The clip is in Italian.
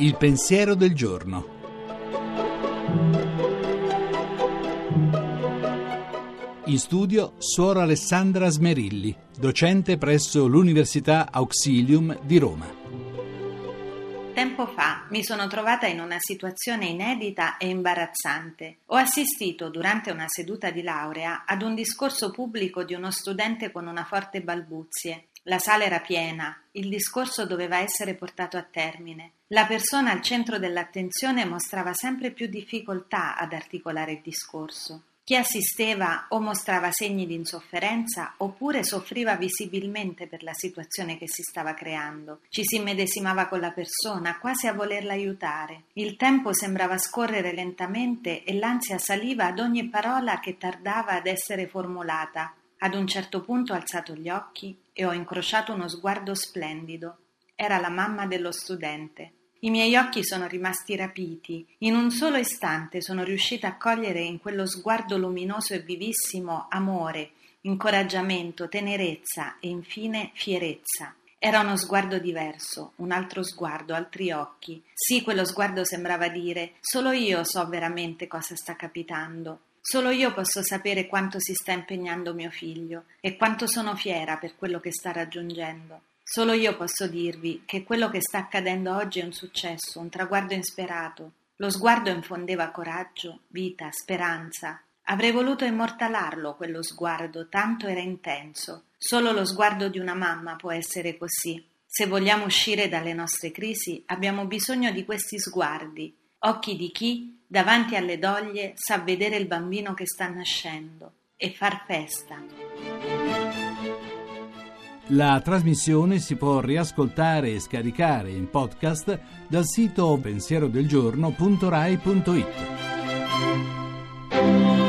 Il pensiero del giorno. In studio Suora Alessandra Smerilli, docente presso l'Università Auxilium di Roma. Tempo fa mi sono trovata in una situazione inedita e imbarazzante. Ho assistito durante una seduta di laurea ad un discorso pubblico di uno studente con una forte balbuzie. La sala era piena, il discorso doveva essere portato a termine. La persona al centro dell'attenzione mostrava sempre più difficoltà ad articolare il discorso. Chi assisteva o mostrava segni di insofferenza oppure soffriva visibilmente per la situazione che si stava creando. Ci si immedesimava con la persona, quasi a volerla aiutare. Il tempo sembrava scorrere lentamente e l'ansia saliva ad ogni parola che tardava ad essere formulata. Ad un certo punto ho alzato gli occhi e ho incrociato uno sguardo splendido. Era la mamma dello studente. I miei occhi sono rimasti rapiti. In un solo istante sono riuscita a cogliere in quello sguardo luminoso e vivissimo amore, incoraggiamento, tenerezza e infine fierezza. Era uno sguardo diverso, un altro sguardo, altri occhi. Sì, quello sguardo sembrava dire solo io so veramente cosa sta capitando. Solo io posso sapere quanto si sta impegnando mio figlio e quanto sono fiera per quello che sta raggiungendo. Solo io posso dirvi che quello che sta accadendo oggi è un successo, un traguardo insperato. Lo sguardo infondeva coraggio, vita, speranza. Avrei voluto immortalarlo quello sguardo, tanto era intenso. Solo lo sguardo di una mamma può essere così. Se vogliamo uscire dalle nostre crisi, abbiamo bisogno di questi sguardi, occhi di chi, davanti alle doglie, sa vedere il bambino che sta nascendo e far festa. La trasmissione si può riascoltare e scaricare in podcast dal sito pensierodelgiorno.rai.it.